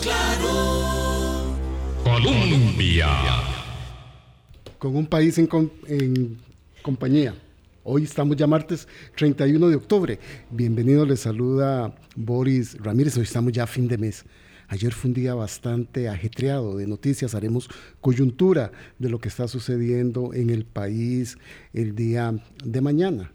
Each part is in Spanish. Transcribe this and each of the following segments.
claro. Colombia. Con un país en, en compañía. Hoy estamos ya martes 31 de octubre. Bienvenido, les saluda Boris Ramírez. Hoy estamos ya a fin de mes. Ayer fue un día bastante ajetreado de noticias. Haremos coyuntura de lo que está sucediendo en el país el día de mañana.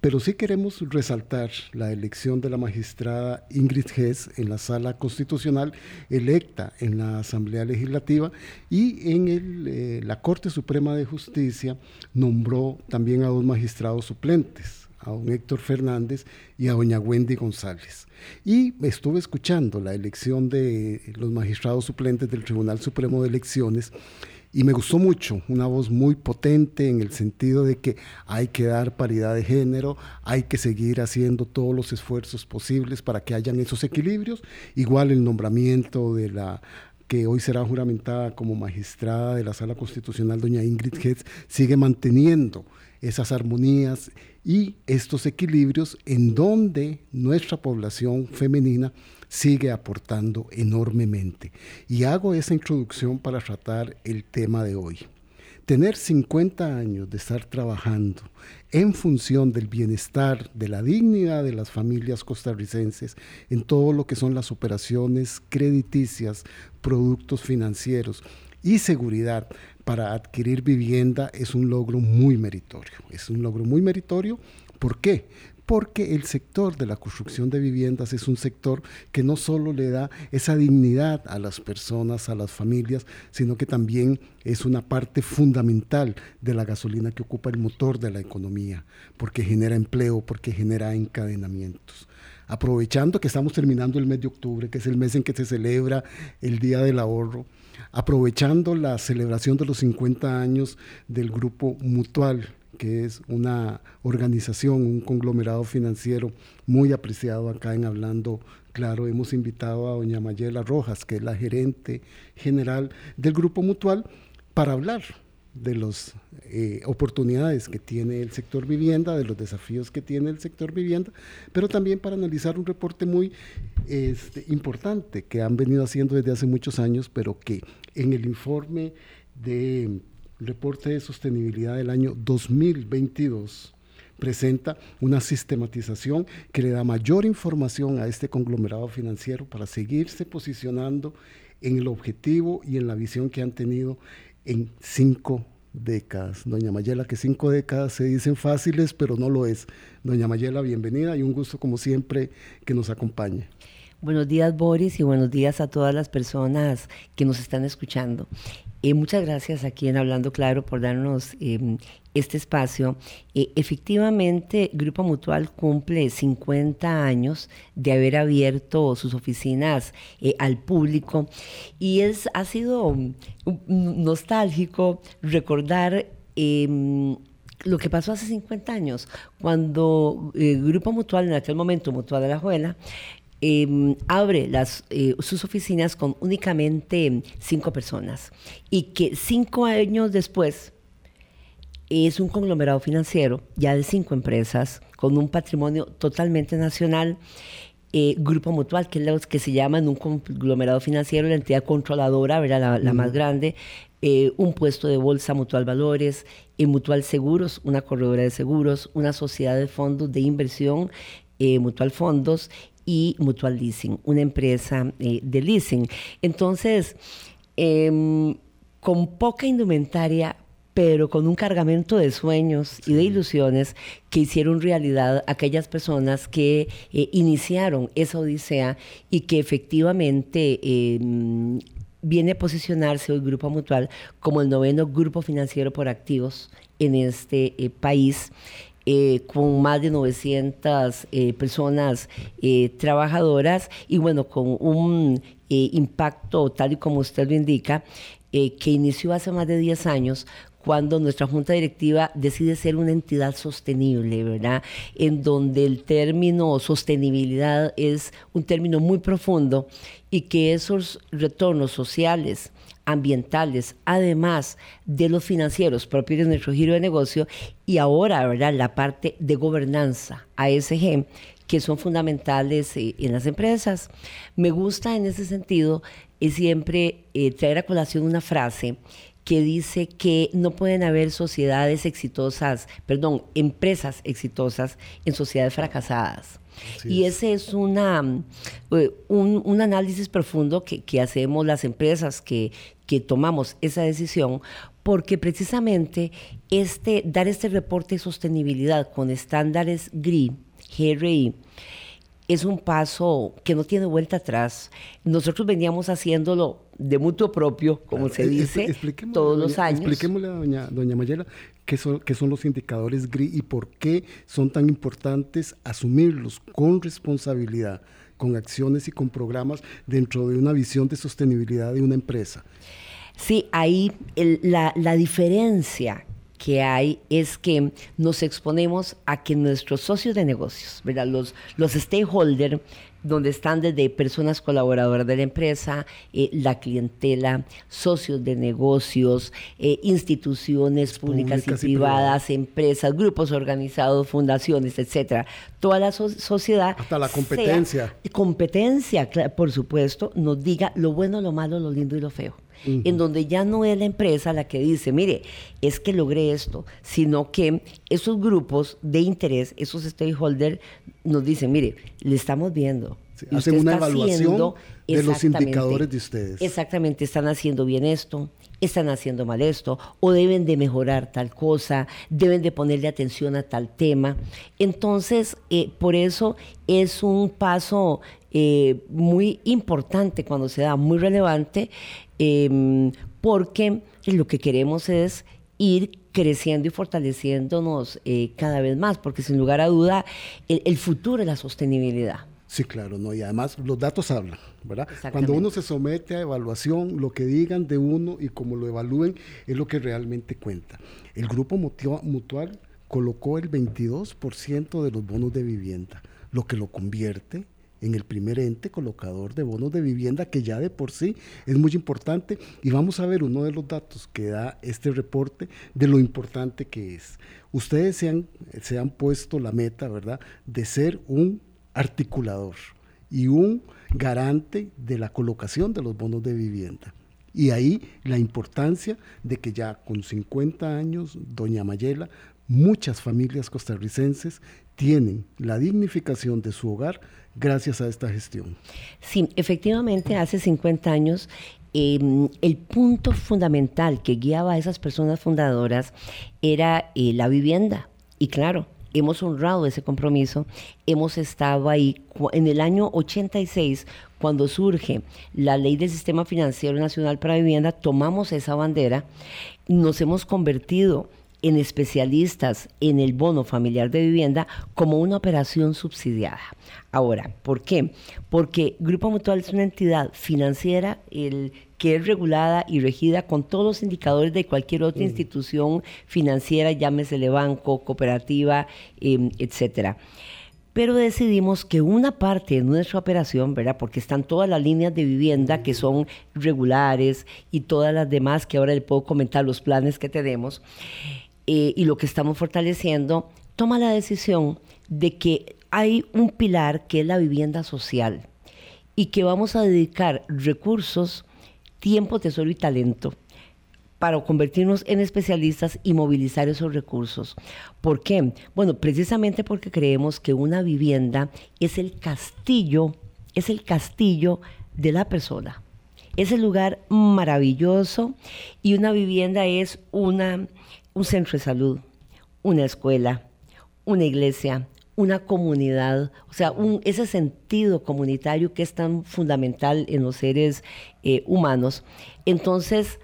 Pero sí queremos resaltar la elección de la magistrada Ingrid Hess en la sala constitucional, electa en la Asamblea Legislativa y en eh, la Corte Suprema de Justicia nombró también a dos magistrados suplentes a don Héctor Fernández y a doña Wendy González. Y estuve escuchando la elección de los magistrados suplentes del Tribunal Supremo de Elecciones y me gustó mucho, una voz muy potente en el sentido de que hay que dar paridad de género, hay que seguir haciendo todos los esfuerzos posibles para que hayan esos equilibrios, igual el nombramiento de la que hoy será juramentada como magistrada de la Sala Constitucional, doña Ingrid Hetz, sigue manteniendo esas armonías y estos equilibrios en donde nuestra población femenina sigue aportando enormemente. Y hago esa introducción para tratar el tema de hoy. Tener 50 años de estar trabajando en función del bienestar, de la dignidad de las familias costarricenses, en todo lo que son las operaciones crediticias, productos financieros y seguridad para adquirir vivienda es un logro muy meritorio. Es un logro muy meritorio. ¿Por qué? Porque el sector de la construcción de viviendas es un sector que no solo le da esa dignidad a las personas, a las familias, sino que también es una parte fundamental de la gasolina que ocupa el motor de la economía, porque genera empleo, porque genera encadenamientos. Aprovechando que estamos terminando el mes de octubre, que es el mes en que se celebra el Día del Ahorro, aprovechando la celebración de los 50 años del grupo Mutual, que es una organización, un conglomerado financiero muy apreciado acá en Hablando Claro. Hemos invitado a doña Mayela Rojas, que es la gerente general del grupo Mutual, para hablar de las eh, oportunidades que tiene el sector vivienda, de los desafíos que tiene el sector vivienda, pero también para analizar un reporte muy este, importante que han venido haciendo desde hace muchos años, pero que en el informe de reporte de sostenibilidad del año 2022 presenta una sistematización que le da mayor información a este conglomerado financiero para seguirse posicionando en el objetivo y en la visión que han tenido en cinco décadas. Doña Mayela, que cinco décadas se dicen fáciles, pero no lo es. Doña Mayela, bienvenida y un gusto como siempre que nos acompañe. Buenos días Boris y buenos días a todas las personas que nos están escuchando. Eh, muchas gracias aquí en Hablando Claro por darnos em, este espacio. Eh, efectivamente, Grupo Mutual cumple 50 años de haber abierto sus oficinas eh, al público y es, ha sido nostálgico recordar em, lo que pasó hace 50 años, cuando Grupo Mutual, en aquel momento Mutual de la Juela, Em, abre las, eh, sus oficinas con únicamente cinco personas y que cinco años después es un conglomerado financiero ya de cinco empresas con un patrimonio totalmente nacional. Eh, grupo Mutual, que es lo que se llama en un conglomerado financiero, la entidad controladora, ¿verdad? la, más grande, eh, un puesto de bolsa Mutual Valores, Mutual Seguros, una corredora de seguros, una sociedad de fondos de inversión, Mutual Fondos y Mutual Leasing, una empresa eh, de leasing. Entonces, em, con poca indumentaria, pero con un cargamento de sueños y de ilusiones que hicieron realidad aquellas personas que eh, iniciaron esa odisea y que efectivamente em, viene a posicionarse el Grupo Mutual como el noveno grupo financiero por activos en este eh, país. Eh, con más de 900 eh, personas eh, trabajadoras y bueno, con un impacto tal y como usted lo indica, que inició hace más de 10 años cuando nuestra junta directiva decide ser una entidad sostenible, ¿verdad? En donde el término sostenibilidad es un término muy profundo y que esos retornos sociales, ambientales, además de los financieros propios de nuestro giro de negocio y ahora, ¿verdad? La parte de gobernanza, ASG, que son fundamentales eh, en las empresas. Me gusta en ese sentido es siempre eh, traer a colación una frase que dice que no pueden haber sociedades exitosas, perdón, empresas exitosas en sociedades fracasadas. Y ese es una, eh, un, análisis profundo que, que, hacemos las empresas que, que tomamos esa decisión, porque precisamente este, dar este reporte de sostenibilidad con estándares GRI, GRI, es un paso que no tiene vuelta atrás. Nosotros veníamos haciéndolo de mutuo propio, como se dice, todos los años. Expliquémosle a doña, doña Mayela qué son, qué son los indicadores GRI y por qué son tan importantes asumirlos con responsabilidad, con acciones y con programas dentro de una visión de sostenibilidad de una empresa. Sí, ahí la, la diferencia que hay es que nos exponemos a que nuestros socios de negocios, ¿verdad? Los, los stakeholders, donde están desde personas colaboradoras de la empresa, eh, la clientela, socios de negocios, eh, instituciones públicas, y, privadas, empresas, grupos organizados, fundaciones, etcétera. Toda la sociedad. Hasta la competencia. competencia, por supuesto, nos diga lo bueno, lo malo, lo lindo y lo feo en donde ya no es la empresa la que dice, mire, es que logré esto, sino que esos grupos de interés, esos stakeholders, nos dicen, mire, le estamos viendo. hacen una evaluación de los indicadores de ustedes. Exactamente, están haciendo bien esto, están haciendo mal esto, o deben de mejorar tal cosa, deben de ponerle atención a tal tema. Entonces, eh, por eso es un paso eh, muy importante cuando se da, muy relevante, Em, porque lo que queremos es ir creciendo y fortaleciéndonos eh, cada vez más, porque sin lugar a duda el, futuro es la sostenibilidad. Sí, claro, ¿no? y además los datos hablan, ¿verdad? Cuando uno se somete a evaluación, lo que digan de uno y cómo lo evalúen es lo que realmente cuenta. El grupo mutual colocó el 22% de los bonos de vivienda, lo que lo convierte en el primer ente colocador de bonos de vivienda, que ya de por sí es muy importante. Y vamos a ver uno de los datos que da este reporte de lo importante que es. Ustedes se han, se han puesto la meta, ¿verdad?, de ser un articulador y un garante de la colocación de los bonos de vivienda. Y ahí la importancia de que ya con 50 años, doña Mayela, muchas familias costarricenses tienen la dignificación de su hogar gracias a esta gestión. Sí, efectivamente, hace 50 años em, el punto fundamental que guiaba a esas personas fundadoras era eh, la vivienda. Y claro, hemos honrado ese compromiso, hemos estado ahí. En el año 86, cuando surge la ley del Sistema Financiero Nacional para Vivienda, tomamos esa bandera, nos hemos convertido en especialistas en el bono familiar de vivienda como una operación subsidiada. Ahora, ¿por qué? Porque Grupo Mutual es una entidad financiera el, que es regulada y regida con todos los indicadores de cualquier otra mm. institución financiera, llámesele banco, cooperativa, eh, etcétera pero decidimos que una parte de nuestra operación, ¿verdad? Porque están todas las líneas de vivienda que son regulares y todas las demás que ahora le puedo comentar los planes que tenemos, eh, y lo que estamos fortaleciendo, toma la decisión de que hay un pilar que es la vivienda social y que vamos a dedicar recursos, tiempo, tesoro y talento para convertirnos en especialistas y movilizar esos recursos. ¿Por qué? Bueno, precisamente porque creemos que una vivienda es el castillo, es el castillo de la persona. Es el lugar maravilloso y una vivienda es una un centro de salud, una escuela, una iglesia, una comunidad, o sea, ese sentido comunitario que es tan fundamental en los seres eh, humanos. Entonces,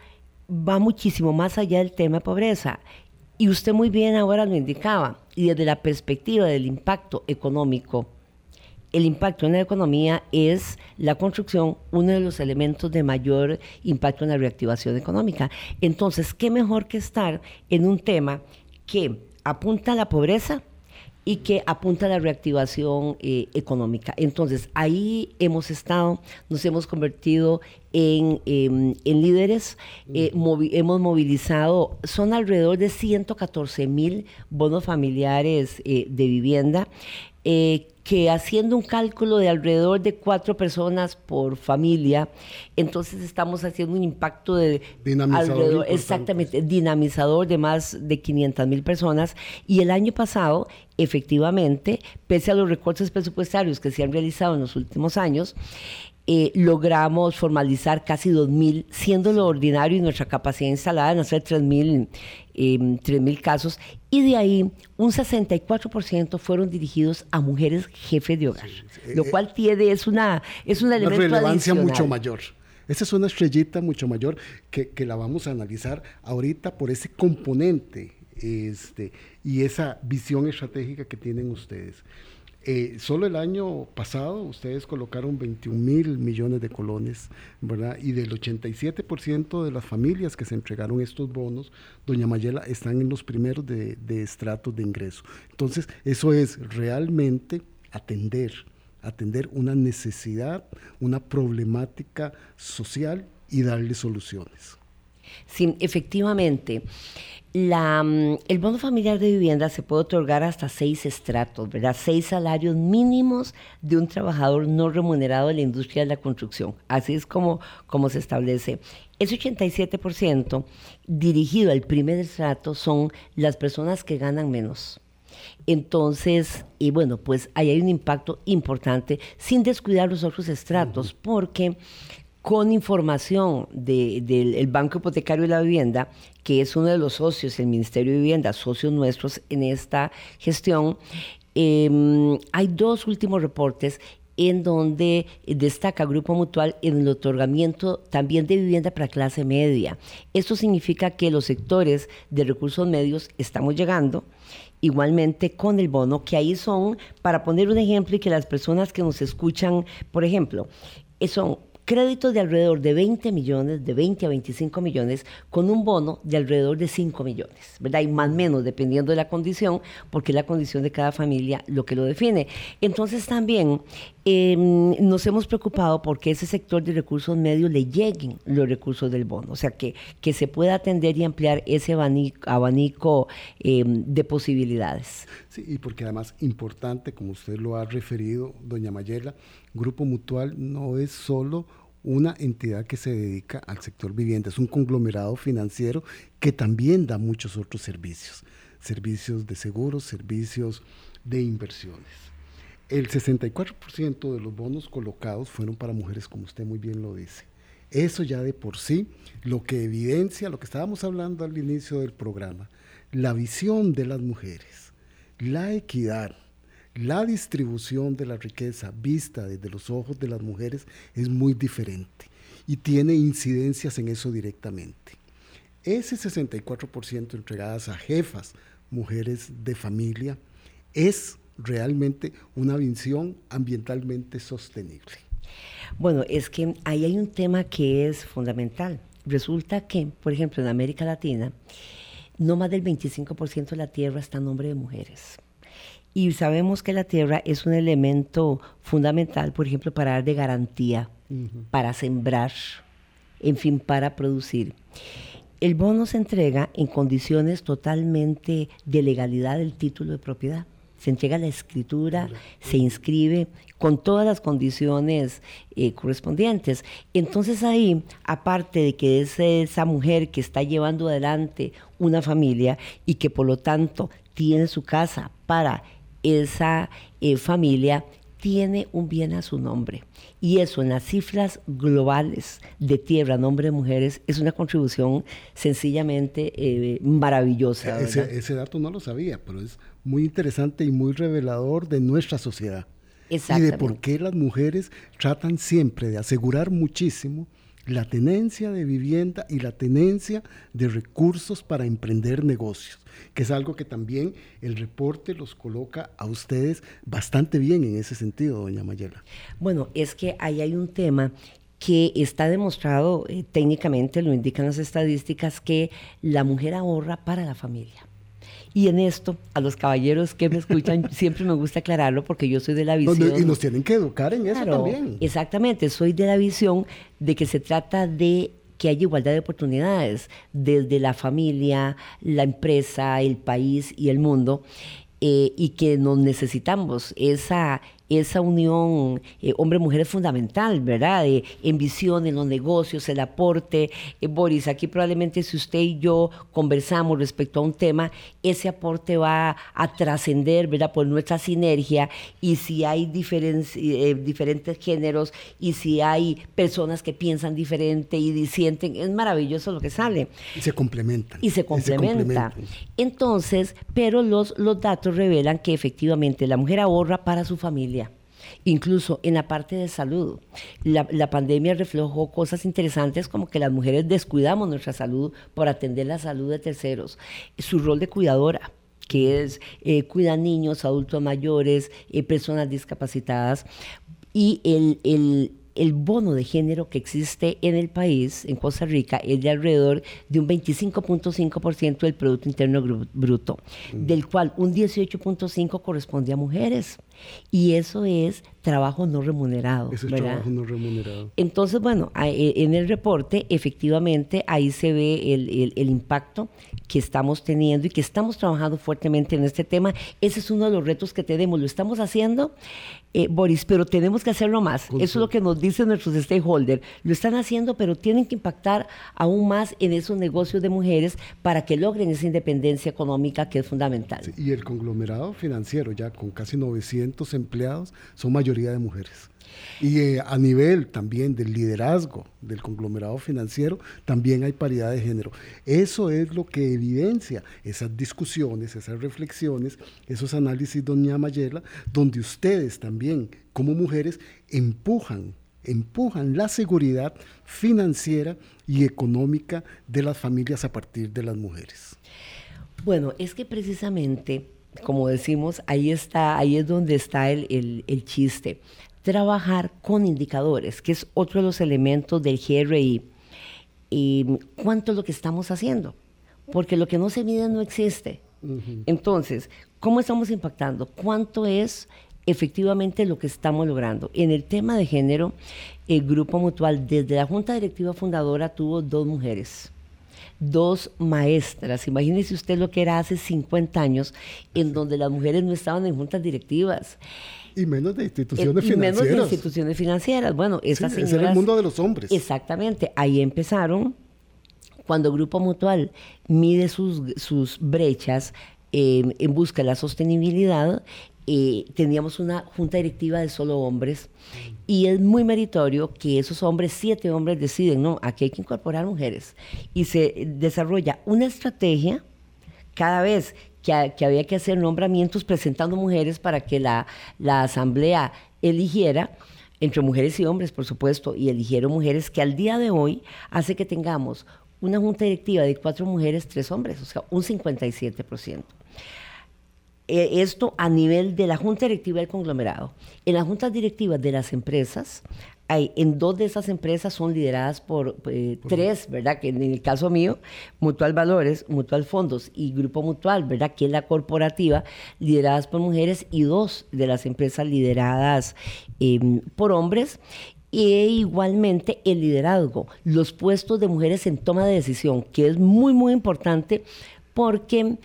va muchísimo más allá del tema de pobreza. Y usted muy bien ahora lo indicaba, y desde la perspectiva del impacto económico, el impacto en la economía es la construcción uno de los elementos de mayor impacto en la reactivación económica. Entonces, ¿qué mejor que estar en un tema que apunta a la pobreza? Y que apunta a la reactivación eh, económica. Entonces, ahí hemos estado, nos hemos convertido en, em, líderes, eh, hemos movilizado, son alrededor de 114 mil bonos familiares eh, de vivienda que haciendo un cálculo de alrededor de cuatro personas por familia, entonces estamos haciendo un impacto de dinamizador exactamente, dinamizador de más de 500 mil personas. Y el año pasado, efectivamente, pese a los recortes presupuestarios que se han realizado en los últimos años, eh, logramos formalizar casi 2.000, siendo lo ordinario y nuestra capacidad instalada en hacer 3.000 eh, casos. Y de ahí, un 64% fueron dirigidos a mujeres jefes de hogar, lo eh, cual tiene, es una, es un elemento una relevancia mucho mayor. Esa es una estrellita mucho mayor que, que, la vamos a analizar ahorita por ese componente este, y esa visión estratégica que tienen ustedes. Eh, solo el año pasado ustedes colocaron 21 mil millones de colones, ¿verdad? Y del 87% de las familias que se entregaron estos bonos, doña Mayela, están en los primeros de, de estratos de ingreso. Entonces, eso es realmente atender, atender una necesidad, una problemática social y darle soluciones. Sí, efectivamente. La, mm, el bono familiar de vivienda se puede otorgar hasta seis estratos, ¿verdad? Seis salarios mínimos de un trabajador no remunerado de la industria de la construcción. Así es como, como se establece. Ese 87% dirigido al primer estrato son las personas que ganan menos. Entonces, y bueno, pues ahí hay un impacto importante sin descuidar los otros estratos, porque con información del Banco Hipotecario de la Vivienda, que es uno de los socios del Ministerio de Vivienda, socios nuestros en esta gestión, em, hay dos últimos reportes en donde destaca Grupo Mutual en el otorgamiento también de vivienda para clase media. Esto significa que los sectores de recursos medios estamos llegando igualmente con el bono, que ahí son, para poner un ejemplo y que las personas que nos escuchan, por ejemplo, son créditos de alrededor de 20 millones, de 20 a 25 millones, con un bono de alrededor de 5 millones, ¿verdad? Y más o menos, dependiendo de la condición, porque es la condición de cada familia lo que lo define. Entonces también em, nos hemos preocupado porque ese sector de recursos medios le lleguen los recursos del bono, o sea, que, que se pueda atender y ampliar ese abanico, em, de posibilidades. Sí, y porque además importante, como usted lo ha referido, doña Mayela, Grupo Mutual no es solo una entidad que se dedica al sector vivienda, es un conglomerado financiero que también da muchos otros servicios, servicios de seguros, servicios de inversiones. El 64% de los bonos colocados fueron para mujeres, como usted muy bien lo dice. Eso ya de por sí, lo que evidencia, lo que estábamos hablando al inicio del programa, la visión de las mujeres, la equidad, la distribución de la riqueza vista desde los ojos de las mujeres es muy diferente y tiene incidencias en eso directamente. Ese 64% entregadas a jefas, mujeres de familia, es realmente una visión ambientalmente sostenible. Bueno, es que ahí hay un tema que es fundamental. Resulta que, por ejemplo, en América Latina, no más del 25% de la tierra está en nombre de mujeres. Y sabemos que la tierra es un elemento fundamental, por ejemplo, para dar de garantía, para sembrar, en fin, para producir. El bono se entrega en condiciones totalmente de legalidad del título de propiedad. Se entrega la escritura, se inscribe con todas las condiciones eh, correspondientes. Entonces ahí, aparte de que es esa mujer que está llevando adelante una familia y que por lo tanto tiene su casa para esa eh, familia tiene un bien a su nombre. Y eso en las cifras globales de tierra, nombre de mujeres, es una contribución sencillamente eh, maravillosa. Ese, ese, dato no lo sabía, pero es muy interesante y muy revelador de nuestra sociedad. Y de por qué las mujeres tratan siempre de asegurar muchísimo la tenencia de vivienda y la tenencia de recursos para emprender negocios, que es algo que también el reporte los coloca a ustedes bastante bien en ese sentido, doña Mayela. Bueno, es que ahí hay un tema que está demostrado eh, técnicamente, lo indican las estadísticas, que la mujer ahorra para la familia. Y en esto, a los caballeros que me escuchan, siempre me gusta aclararlo porque yo soy de la visión. Y nos tienen que educar en eso también. Exactamente, soy de la visión de que se trata de que haya igualdad de oportunidades desde la familia, la empresa, el país y el mundo. eh, y que nos necesitamos. Esa, esa unión eh, hombre-mujer es fundamental, ¿verdad? en visión, en los negocios, el aporte. Eh, Boris, aquí probablemente si usted y yo conversamos respecto a un tema, ese aporte va a trascender, ¿verdad? Por nuestra sinergia y si hay eh, diferentes géneros y si hay personas que piensan diferente y disienten, es maravilloso lo que sale. Y se complementan. Y se complementa. Entonces, pero los, los datos revelan que efectivamente la mujer ahorra para su familia incluso en la parte de salud. La, pandemia reflejó cosas interesantes como que las mujeres descuidamos nuestra salud por atender la salud de terceros. Su rol de cuidadora que es eh, cuidar niños, adultos mayores, eh, personas discapacitadas, y el, el el bono de género que existe en el país, en Costa Rica, es de alrededor de un 25.5% del Producto Interno Bruto, mm. del cual un 18.5% corresponde a mujeres. Y eso es trabajo no remunerado. Eso es trabajo no remunerado. Entonces, bueno, e, en el reporte, efectivamente, ahí se ve el, el, impacto que estamos teniendo y que estamos trabajando fuertemente en este tema. Ese es uno de los retos que tenemos. Lo estamos haciendo, eh, Boris, pero tenemos que hacerlo más. Eso es lo que nos dicen nuestros stakeholders. Lo están haciendo, pero tienen que impactar aún más en esos negocios de mujeres para que logren esa independencia económica que es fundamental. y el conglomerado financiero, ya con casi 900 empleados, son mayoría de mujeres. Y eh, a nivel también del liderazgo del conglomerado financiero, también hay paridad de género. Eso es lo que evidencia esas discusiones, esas reflexiones, esos análisis, doña Mayela, donde ustedes también, como mujeres, empujan, empujan la seguridad financiera y económica de las familias a partir de las mujeres. Bueno, es que precisamente como decimos, ahí está, ahí es donde está el, chiste. Trabajar con indicadores, que es otro de los elementos del GRI. Y cuánto es lo que estamos haciendo, porque lo que no se mide no existe. Entonces, ¿cómo estamos impactando? ¿Cuánto es efectivamente lo que estamos logrando? En el tema de género, el Grupo Mutual, desde la Junta Directiva Fundadora, tuvo dos mujeres dos maestras. Imagínese usted lo que era hace 50 años, en donde las mujeres no estaban en juntas directivas. Y menos de instituciones financieras. Y menos de instituciones financieras. Bueno, esas sí, Ese era el mundo de los hombres. Exactamente. Ahí empezaron. Cuando Grupo Mutual mide sus, sus brechas eh, en busca de la sostenibilidad, eh, teníamos una junta directiva de solo hombres y es muy meritorio que esos hombres, siete hombres, deciden, no, aquí hay que incorporar mujeres. Y se desarrolla una estrategia cada vez que, había que hacer nombramientos presentando mujeres para que la, la asamblea eligiera entre mujeres y hombres, por supuesto, y eligieron mujeres que al día de hoy hace que tengamos una junta directiva de cuatro mujeres, tres hombres, o sea, un 57%. Eh, esto a nivel de la junta directiva del conglomerado. En las juntas directivas de las empresas, hay, en dos de esas empresas son lideradas por, eh, tres, ¿verdad? Que en el caso mío, Mutual Valores, Mutual Fondos y Grupo Mutual, ¿verdad? Que es la corporativa, lideradas por mujeres y dos de las empresas lideradas em, por hombres. E igualmente el liderazgo, los puestos de mujeres en toma de decisión, que es muy, muy importante porque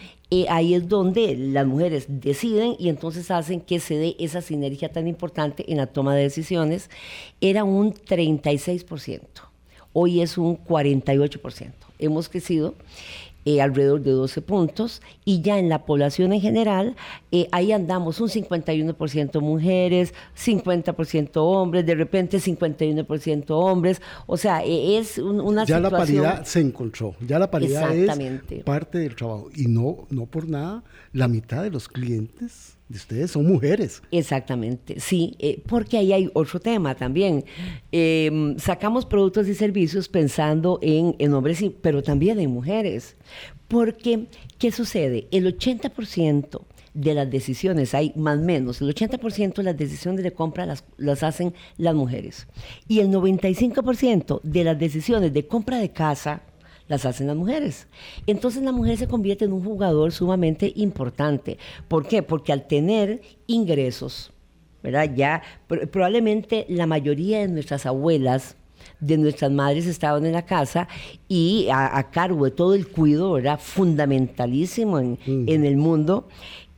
ahí es donde las mujeres deciden y entonces hacen que se dé esa sinergia tan importante en la toma de decisiones. Era un 36%, hoy es un 48%. Hemos crecido eh, alrededor de 12 puntos y ya en la población en general, eh, ahí andamos un 51% mujeres, 50% hombres, de repente 51% hombres, o sea, e, es una ya la paridad se encontró, ya la paridad es parte del trabajo y no, no por nada la mitad de los clientes de ustedes son mujeres. Exactamente, sí, eh, porque ahí hay otro tema también. Em, sacamos productos y servicios pensando en, hombres, pero también en mujeres. Porque, ¿qué sucede? El 80% de las decisiones, hay más o menos, el 80% de las decisiones de compra las, las hacen las mujeres. Y el 95% de las decisiones de compra de casa, las hacen las mujeres. Entonces la mujer se convierte en un jugador sumamente importante. ¿Por qué? Porque al tener ingresos, ¿verdad? Ya probablemente la mayoría de nuestras abuelas de nuestras madres estaban en la casa y a, cargo de todo el cuidado, era fundamentalísimo en, en el mundo,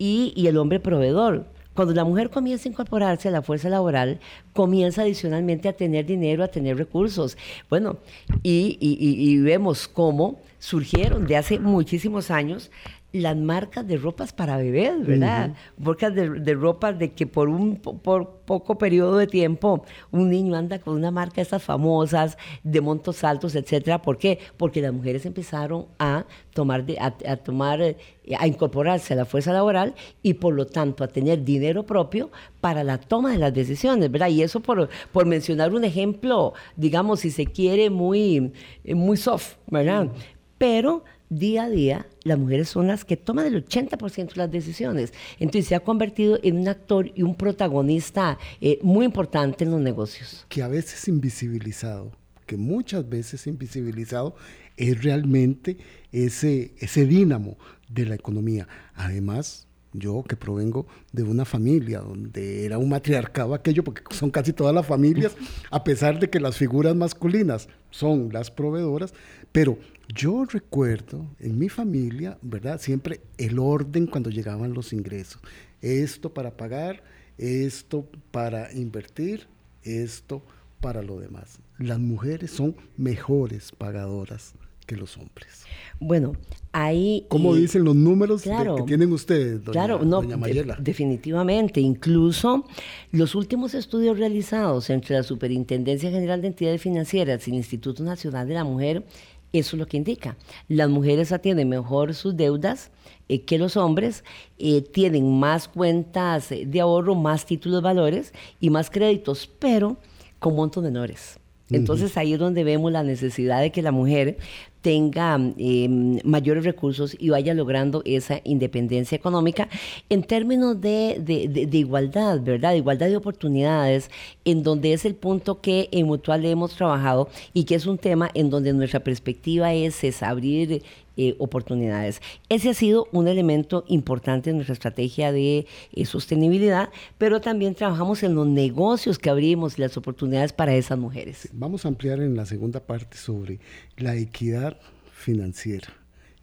y, y el hombre proveedor. Cuando la mujer comienza a incorporarse a la fuerza laboral, comienza adicionalmente a tener dinero, a tener recursos. Bueno, y, y, vemos cómo surgieron de hace muchísimos años las marcas de ropas para bebés, ¿verdad? Marcas de, de ropa de que por un por poco periodo de tiempo un niño anda con una marca de estas famosas, de montos altos, etcétera. ¿Por qué? Porque las mujeres empezaron a tomar, a, tomar, eh, a incorporarse a la fuerza laboral y por lo tanto a tener dinero propio para la toma de las decisiones, ¿verdad? Y eso por, por mencionar un ejemplo, digamos, si se quiere, muy, muy soft, ¿verdad? Pero día a día las mujeres son las que toman el 80% de las decisiones. Entonces se ha convertido en un actor y un protagonista eh, muy importante en los negocios. Que a veces invisibilizado, que muchas veces invisibilizado, es realmente ese, ese dínamo de la economía. Además, yo que provengo de una familia donde era un matriarcado aquello, porque son casi todas las familias, a pesar de que las figuras masculinas son las proveedoras, pero yo recuerdo en mi familia, ¿verdad? Siempre el orden cuando llegaban los ingresos. Esto para pagar, esto para invertir, esto para lo demás. Las mujeres son mejores pagadoras que los hombres. Bueno, ahí... ¿Cómo dicen los números que tienen ustedes, doña, claro, no, Mayela? definitivamente. Incluso los últimos estudios realizados entre la Superintendencia General de Entidades Financieras y el Instituto Nacional de la Mujer eso es lo que indica. Las mujeres atienden mejor sus deudas eh, que los hombres, eh, tienen más cuentas de ahorro, más títulos de valores y más créditos, pero con montos menores. Entonces ahí es donde vemos la necesidad de que la mujer tenga em, mayores recursos y vaya logrando esa independencia económica en términos de, de, igualdad, ¿verdad? De igualdad de oportunidades, en donde es el punto que en Mutual hemos trabajado y que es un tema en donde nuestra perspectiva es, es abrir eh, oportunidades. Ese ha sido un elemento importante en nuestra estrategia de eh, sostenibilidad, pero también trabajamos en los negocios que abrimos las oportunidades para esas mujeres. Vamos a ampliar en la segunda parte sobre la equidad financiera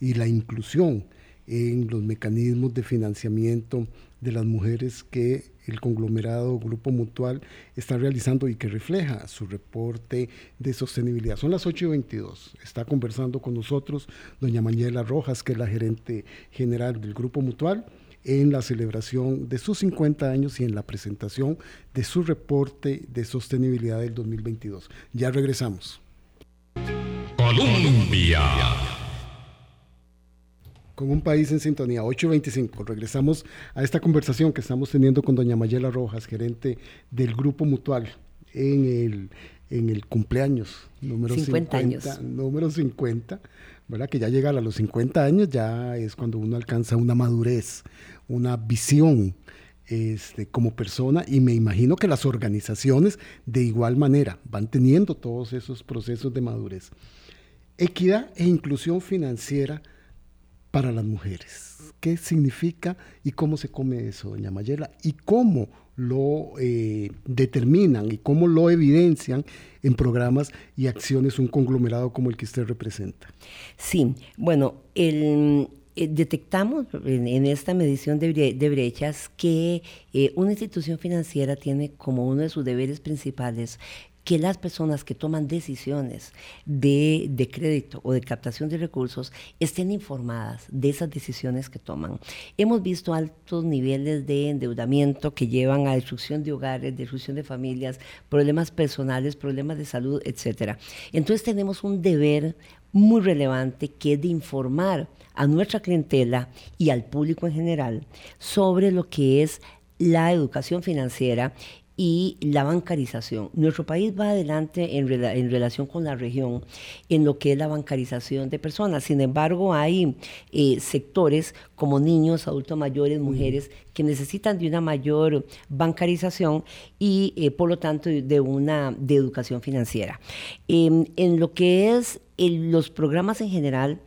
y la inclusión en los mecanismos de financiamiento de las mujeres que el conglomerado Grupo Mutual está realizando y que refleja su reporte de sostenibilidad. Son las 8 y 22. Está conversando con nosotros doña Mañela Rojas, que es la gerente general del Grupo Mutual, en la celebración de sus 50 años y en la presentación de su reporte de sostenibilidad del 2022. Ya regresamos. Colombia con un país en sintonía, 8.25. Regresamos a esta conversación que estamos teniendo con doña Mayela Rojas, gerente del Grupo Mutual, en el, en el cumpleaños número 50, años. número 50, ¿verdad? Que ya llega a los 50 años, ya es cuando uno alcanza una madurez, una visión este, como persona y me imagino que las organizaciones de igual manera van teniendo todos esos procesos de madurez. Equidad e inclusión financiera para las mujeres. ¿Qué significa y cómo se come eso, doña Mayela? ¿Y cómo lo eh, determinan y cómo lo evidencian en programas y acciones un conglomerado como el que usted representa? Sí, bueno, eh, detectamos en, esta medición de, brechas que eh, una institución financiera tiene como uno de sus deberes principales que las personas que toman decisiones de, de, crédito o de captación de recursos estén informadas de esas decisiones que toman. Hemos visto altos niveles de endeudamiento que llevan a destrucción de hogares, destrucción de familias, problemas personales, problemas de salud, etc. Entonces tenemos un deber muy relevante que es de informar a nuestra clientela y al público en general sobre lo que es la educación financiera y la bancarización. Nuestro país va adelante en, relación con la región en lo que es la bancarización de personas. Sin embargo, hay eh, sectores como niños, adultos mayores, mujeres, que necesitan de una mayor bancarización y, eh, por lo tanto, de una de educación financiera. Em, en lo que es los programas en general,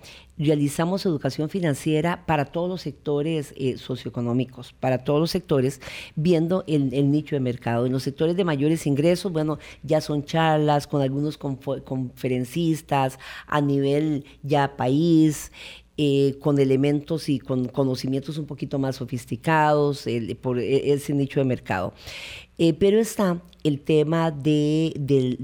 realizamos educación financiera para todos los sectores eh, socioeconómicos, para todos los sectores, viendo el, nicho de mercado. En los sectores de mayores ingresos, bueno, ya son charlas con algunos conferencistas a nivel ya país. Eh, con elementos y con conocimientos un poquito más sofisticados por e, ese nicho de mercado. Eh, pero está el tema de,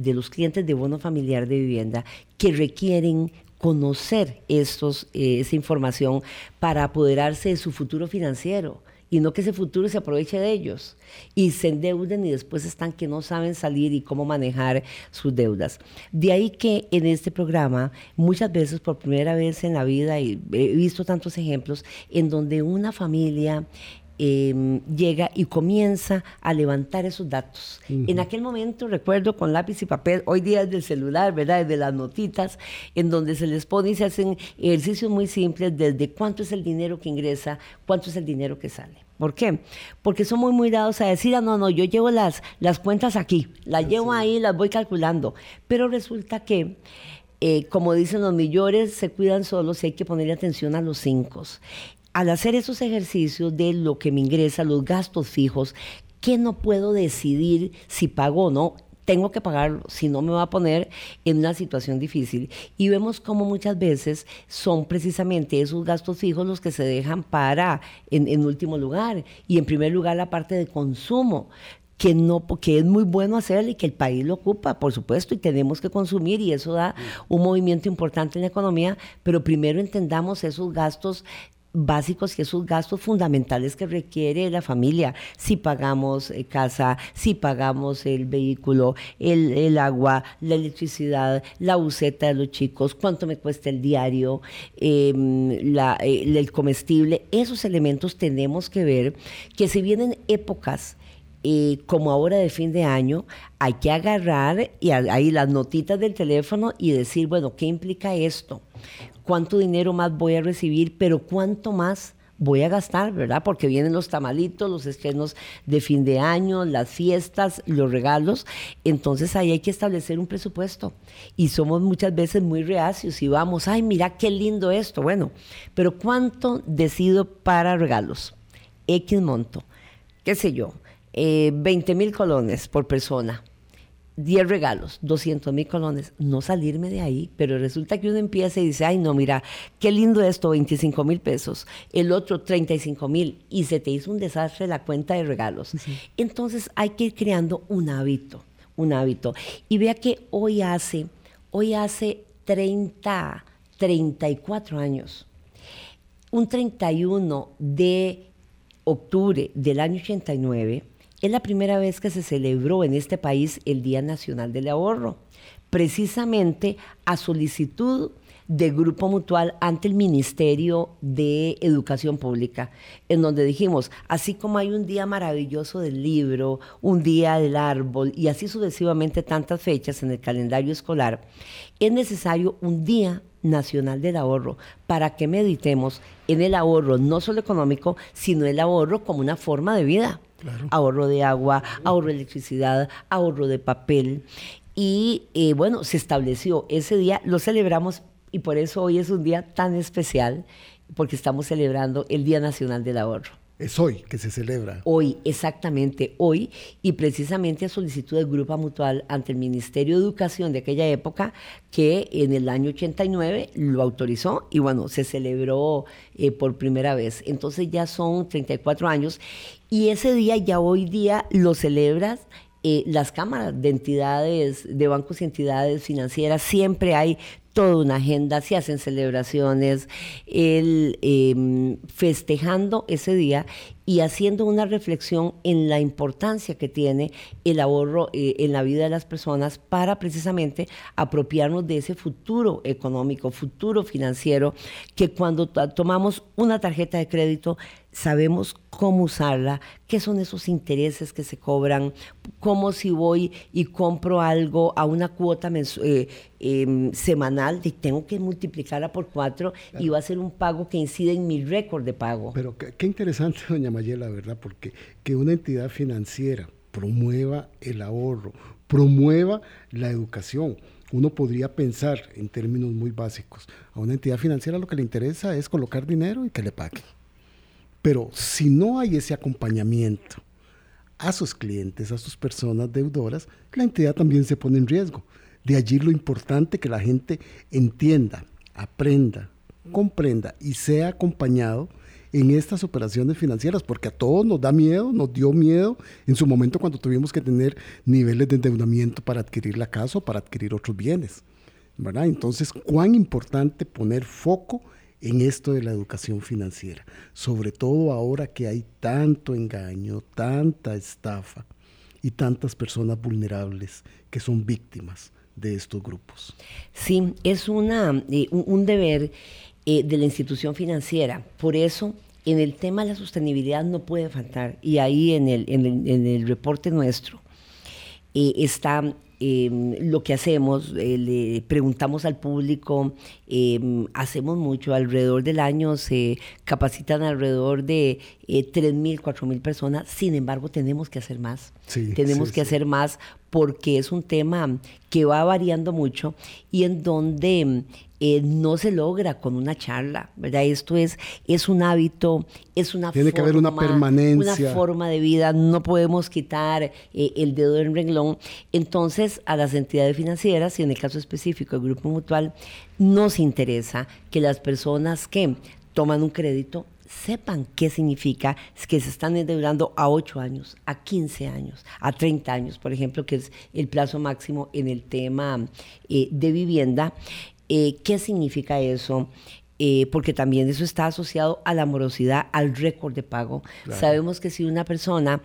los clientes de bono familiar de vivienda que requieren conocer estos, eh, esa información para apoderarse de su futuro financiero y no que ese futuro se aproveche de ellos y se endeuden y después están que no saben salir y cómo manejar sus deudas. De ahí que en este programa, muchas veces por primera vez en la vida, y he visto tantos ejemplos, en donde una familia Em, llega y comienza a levantar esos datos. En aquel momento, recuerdo, con lápiz y papel, hoy día es del celular, ¿verdad? De las notitas, en donde se les pone y se hacen ejercicios muy simples desde cuánto es el dinero que ingresa, cuánto es el dinero que sale. ¿Por qué? Porque son muy, muy dados a decir, ah, no, no, yo llevo las, las cuentas aquí, las llevo ahí, las voy calculando. Pero resulta que... Eh, como dicen los millones, se cuidan solos y hay que ponerle atención a los cinco al hacer esos ejercicios de lo que me ingresa, los gastos fijos, que no puedo decidir si pago o no, tengo que pagarlo, si no me va a poner en una situación difícil. Y vemos como muchas veces son precisamente esos gastos fijos los que se dejan para, en, último lugar, y en primer lugar la parte de consumo que no que es muy bueno hacerlo y que el país lo ocupa, por supuesto, y tenemos que consumir y eso da un movimiento importante en la economía, pero primero entendamos esos gastos básicos y esos gastos fundamentales que requiere la familia. Si pagamos eh, casa, si pagamos el vehículo, el, agua, la electricidad, la buceta de los chicos, cuánto me cuesta el diario, em, el, comestible, esos elementos tenemos que ver que si vienen épocas eh, como ahora de fin de año, hay que agarrar y ahí las notitas del teléfono y decir, bueno, ¿qué implica esto? Cuánto dinero más voy a recibir, pero cuánto más voy a gastar, ¿verdad? Porque vienen los tamalitos, los estrenos de fin de año, las fiestas, los regalos. Entonces ahí hay que establecer un presupuesto. Y somos muchas veces muy reacios y vamos, ay, mira qué lindo esto. Bueno, pero ¿cuánto decido para regalos? X monto, qué sé yo, 20 eh, mil colones por persona. 10 regalos, 200 mil colones, no salirme de ahí, pero resulta que uno empieza y dice, ay no, mira, qué lindo esto, 25 mil pesos, el otro 35 mil, y se te hizo un desastre la cuenta de regalos. Entonces hay que ir creando un hábito, un hábito. Y vea que hoy hace, hoy hace 30, 34 años, un 31 de octubre del año 89, es la primera vez que se celebró en este país el Día Nacional del Ahorro, precisamente a solicitud de Grupo Mutual ante el Ministerio de Educación Pública, en donde dijimos, así como hay un día maravilloso del libro, un día del árbol y así sucesivamente tantas fechas en el calendario escolar, es necesario un día nacional del ahorro para que meditemos en el ahorro no solo económico, sino el ahorro como una forma de vida. Ahorro de agua, ahorro de electricidad, ahorro de papel. Y eh, bueno, se estableció ese día, lo celebramos y por eso hoy es un día tan especial, porque estamos celebrando el Día Nacional del Ahorro. Es hoy que se celebra. Hoy, exactamente, hoy, y precisamente a solicitud del Grupo Mutual ante el Ministerio de Educación de aquella época, que en el año 89 lo autorizó y bueno, se celebró eh, por primera vez. Entonces ya son 34 años y ese día ya hoy día lo celebras eh, las cámaras de entidades, de bancos y entidades financieras, siempre hay toda una agenda, se hacen celebraciones, el, em, festejando ese día y haciendo una reflexión en la importancia que tiene el ahorro eh, en la vida de las personas para precisamente apropiarnos de ese futuro económico, futuro financiero, que cuando tomamos una tarjeta de crédito sabemos cómo usarla, qué son esos intereses que se cobran, cómo si voy y compro algo a una cuota eh, em, semanal, y tengo que multiplicarla por cuatro y va a ser un pago que incide en mi récord de pago. Pero qué, interesante, doña Mayela, ¿verdad? Porque que una entidad financiera promueva el ahorro promueva la educación. Uno podría pensar en términos muy básicos, a una entidad financiera lo que le interesa es colocar dinero y que le paguen. Pero si no hay ese acompañamiento a sus clientes, a sus personas deudoras, la entidad también se pone en riesgo. De allí lo importante que la gente entienda, aprenda, comprenda y sea acompañado en estas operaciones financieras, porque a todos nos da miedo, nos dio miedo en su momento cuando tuvimos que tener niveles de endeudamiento para adquirir la casa o para adquirir otros bienes. ¿verdad? Entonces, cuán importante poner foco en esto de la educación financiera, sobre todo ahora que hay tanto engaño, tanta estafa y tantas personas vulnerables que son víctimas de estos grupos. Sí, es una, eh, un, deber eh, de la institución financiera. Por eso, en el tema de la sostenibilidad no puede faltar. Y ahí en el, en el, reporte nuestro eh, está Em, lo que hacemos, eh, le preguntamos al público, em, hacemos mucho, alrededor del año se capacitan alrededor de eh, 3.000, 4.000 personas, sin embargo tenemos que hacer más, tenemos que hacer más porque es un tema que va variando mucho y en donde eh, no se logra con una charla, ¿verdad? Esto es, es un hábito, es una Tiene que haber una permanencia. Una forma de vida, no podemos quitar eh, el dedo del renglón. Entonces, a las entidades financieras, y en el caso específico el Grupo Mutual, nos interesa que las personas que toman un crédito sepan qué significa que se están endeudando a 8 años, a 15 años, a 30 años, por ejemplo, que es el plazo máximo en el tema eh, de vivienda. Eh, ¿Qué significa eso? Eh, porque también eso está asociado a la morosidad, al récord de pago. Sabemos que si una persona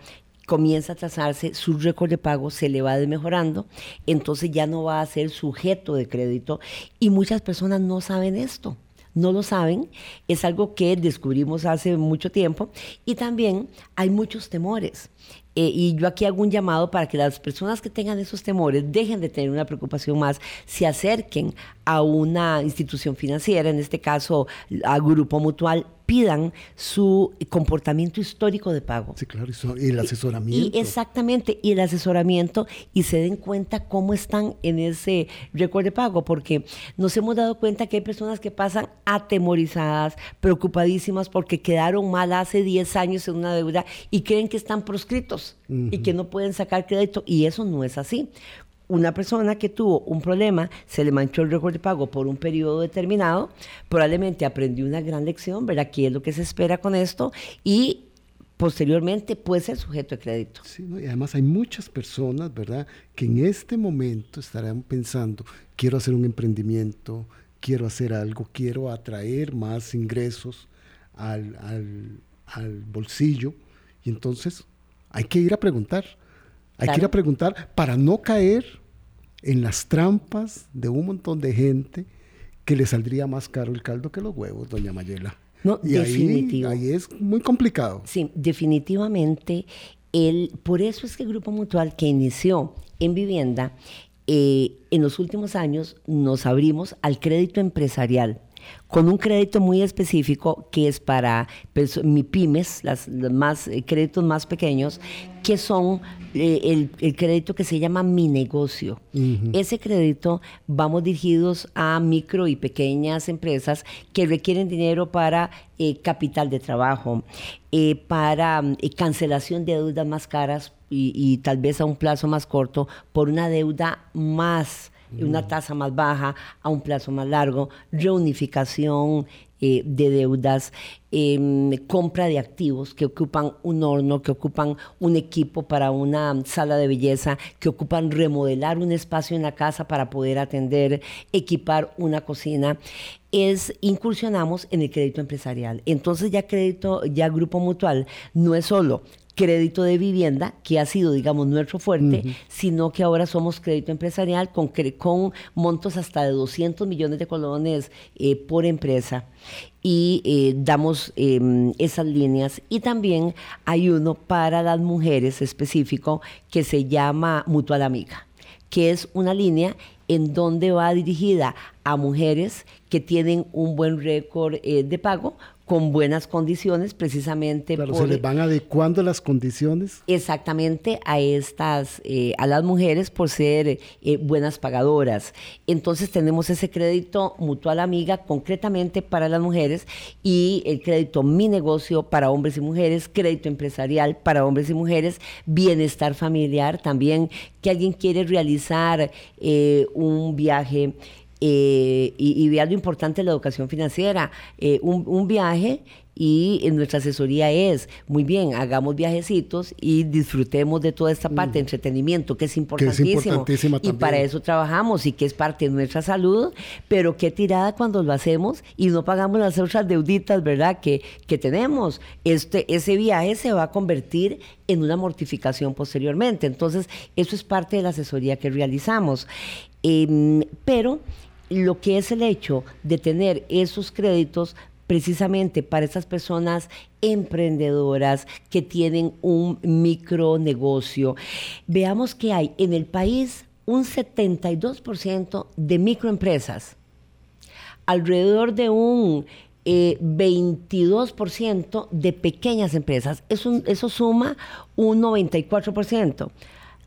comienza a trazarse, su récord de pago se le va desmejorando, entonces ya no va a ser sujeto de crédito y muchas personas no saben esto. No lo saben, es algo que descubrimos hace mucho tiempo y también hay muchos temores. Eh, y yo aquí hago un llamado para que las personas que tengan esos temores dejen de tener una preocupación más, se acerquen a una institución financiera, en este caso a Grupo Mutual, pidan su comportamiento histórico de pago. Sí, claro, y el asesoramiento. Y, exactamente, y el asesoramiento y se den cuenta cómo están en ese récord de pago, porque nos hemos dado cuenta que hay personas que pasan atemorizadas, preocupadísimas porque quedaron mal hace 10 años en una deuda y creen que están proscritos y que no pueden sacar crédito y eso no es así una persona que tuvo un problema, se le manchó el récord de pago por un periodo determinado, probablemente aprendió una gran lección, ¿verdad? ¿Qué es lo que se espera con esto? Y posteriormente puede ser sujeto de crédito. Sí, y además hay muchas personas, ¿verdad?, que en este momento estarán pensando, quiero hacer un emprendimiento, quiero hacer algo, quiero atraer más ingresos al, al bolsillo, y entonces hay que ir a preguntar. Hay que ir a preguntar para no caer en las trampas de un montón de gente que le saldría más caro el caldo que los huevos, doña Mayela. No, y definitivo. Ahí, es muy complicado. Sí, definitivamente. El, por eso es que el Grupo Mutual que inició en vivienda, eh, en los últimos años nos abrimos al crédito empresarial con un crédito muy específico que es para mi pymes, las, más, eh, créditos más pequeños, que son eh, el, crédito que se llama Mi Negocio. Ese crédito vamos dirigidos a micro y pequeñas empresas que requieren dinero para eh, capital de trabajo, para cancelación de deudas más caras y tal vez a un plazo más corto por una deuda más una tasa más baja a un plazo más largo, reunificación eh, de deudas, em, compra de activos que ocupan un horno, que ocupan un equipo para una sala de belleza, que ocupan remodelar un espacio en la casa para poder atender, equipar una cocina es incursionamos en el crédito empresarial. Entonces ya crédito, ya grupo mutual no es solo crédito de vivienda, que ha sido, digamos, nuestro fuerte, sino que ahora somos crédito empresarial con, con montos hasta de 200 millones de colones eh, por empresa. Y eh, damos em, esas líneas. Y también hay uno para las mujeres específico que se llama Mutual Amiga que es una línea en donde va dirigida a mujeres que tienen un buen récord eh, de pago con buenas condiciones, precisamente. Claro, se les van adecuando las condiciones. Exactamente a estas, eh, a las mujeres por ser eh, buenas pagadoras. Entonces tenemos ese crédito mutual amiga concretamente para las mujeres y el crédito Mi Negocio para hombres y mujeres, crédito empresarial para hombres y mujeres, bienestar familiar también, que alguien quiere realizar eh, un viaje eh, y, y, lo importante de la educación financiera. Eh, un, viaje y en nuestra asesoría es, muy bien, hagamos viajecitos y disfrutemos de toda esta parte de entretenimiento, que es importantísimo. y para eso trabajamos y que es parte de nuestra salud, pero qué tirada cuando lo hacemos y no pagamos las otras deuditas, ¿verdad? Que, que tenemos. Este, ese viaje se va a convertir en una mortificación posteriormente. Entonces, eso es parte de la asesoría que realizamos. Em, pero lo que es el hecho de tener esos créditos precisamente para esas personas emprendedoras que tienen un micronegocio. Veamos que hay en el país un 72% de microempresas, alrededor de un 22% eh, de pequeñas empresas. Eso, eso suma un 94%.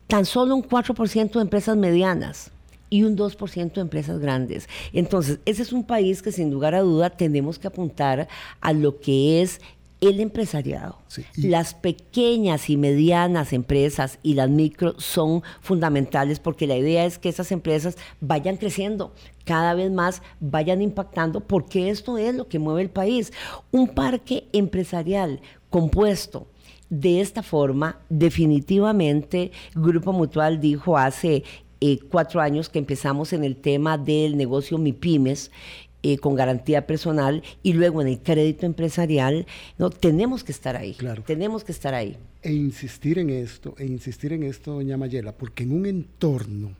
Tan solo un 4% de empresas medianas y un 2% de empresas grandes. Entonces, ese es un país que sin lugar a duda tenemos que apuntar a lo que es el empresariado. las pequeñas y medianas empresas y las micro son fundamentales porque la idea es que esas empresas vayan creciendo, cada vez más vayan impactando, porque esto es lo que mueve el país. Un parque empresarial compuesto de esta forma, definitivamente Grupo Mutual dijo hace eh, cuatro años que empezamos en el tema del negocio MIPIMES, eh, con garantía personal y luego en el crédito empresarial, no tenemos que estar ahí. Claro. Tenemos que estar ahí. E insistir en esto, e insistir en esto, doña Mayela, porque en un entorno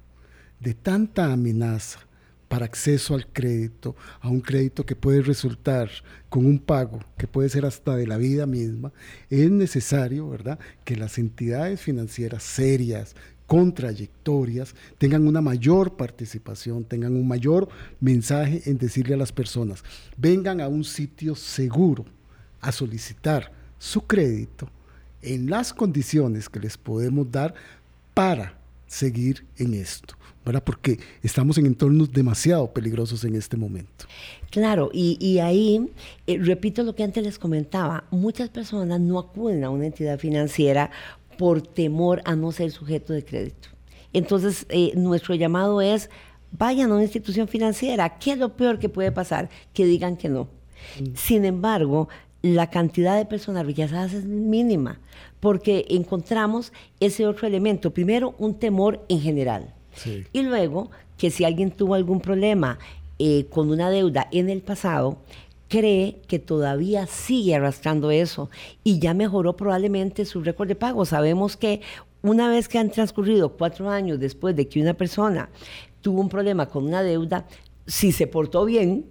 de tanta amenaza para acceso al crédito, a un crédito que puede resultar con un pago que puede ser hasta de la vida misma, es necesario, ¿verdad?, que las entidades financieras serias, con trayectorias tengan una mayor participación, tengan un mayor mensaje en decirle a las personas, vengan a un sitio seguro a solicitar su crédito en las condiciones que les podemos dar para seguir en esto, ¿verdad? Porque estamos en entornos demasiado peligrosos en este momento. Claro, y, ahí, eh, repito lo que antes les comentaba, muchas personas no acuden a una entidad financiera por temor a no ser sujeto de crédito. Entonces, eh, nuestro llamado es, vayan a una institución financiera. ¿Qué es lo peor que puede pasar? Que digan que no. Mm. Sin embargo, la cantidad de personas rechazadas es mínima, porque encontramos ese otro elemento. Primero, un temor en general. Y luego, que si alguien tuvo algún problema eh, con una deuda en el pasado, cree que todavía sigue arrastrando eso y ya mejoró probablemente su récord de pago. Sabemos que una vez que han transcurrido cuatro años después de que una persona tuvo un problema con una deuda, si se portó bien,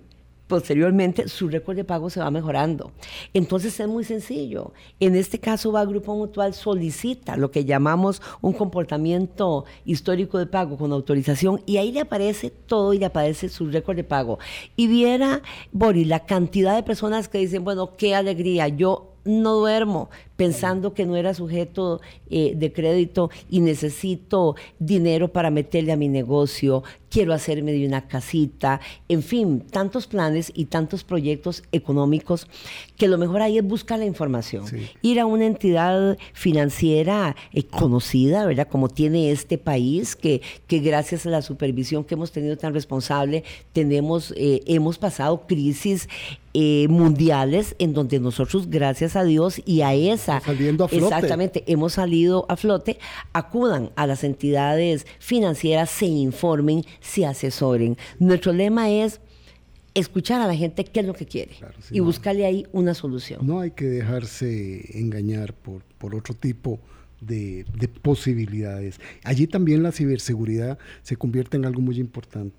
posteriormente su récord de pago se va mejorando. Entonces es muy sencillo. En este caso va Grupo Mutual solicita lo que llamamos un comportamiento histórico de pago con autorización y ahí le aparece todo y le aparece su récord de pago. Y viera, Boris, la cantidad de personas que dicen, bueno, qué alegría, yo no duermo pensando que no era sujeto eh, de crédito y necesito dinero para meterle a mi negocio, quiero hacerme de una casita, en fin, tantos planes y tantos proyectos económicos que lo mejor ahí es buscar la información. Ir a una entidad financiera eh, conocida, ¿verdad? Como tiene este país, que, que gracias a la supervisión que hemos tenido tan responsable, tenemos, eh, hemos pasado crisis mundiales en donde nosotros, gracias a Dios y a Saliendo a flote. Exactamente, hemos salido a flote. Acudan a las entidades financieras, se informen, se asesoren. Nuestro lema es escuchar a la gente qué es lo que quiere y buscarle ahí una solución. No hay que dejarse engañar por, por otro tipo de, de, posibilidades. Allí también la ciberseguridad se convierte en algo muy importante.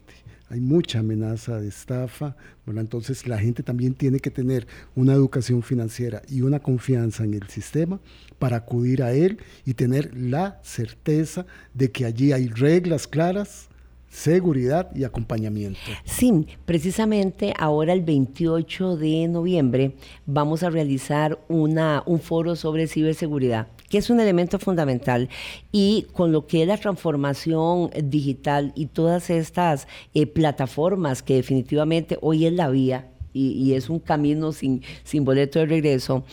Hay mucha amenaza de estafa, bueno, entonces la gente también tiene que tener una educación financiera y una confianza en el sistema para acudir a él y tener la certeza de que allí hay reglas claras seguridad y acompañamiento. Sí, precisamente ahora el 28 de noviembre vamos a realizar una, un foro sobre ciberseguridad que es un elemento fundamental. Y con lo que es la transformación digital y todas estas eh, plataformas que definitivamente hoy es la vía, y, es un camino sin, sin boleto de regreso,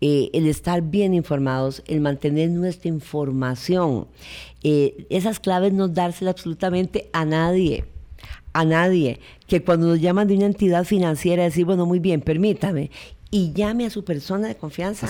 eh, el estar bien informados, el mantener nuestra información, eh, esas claves no dárselas absolutamente a nadie a nadie, que cuando nos llaman de una entidad financiera decir, bueno, muy bien, permítame, y llame a su persona de confianza.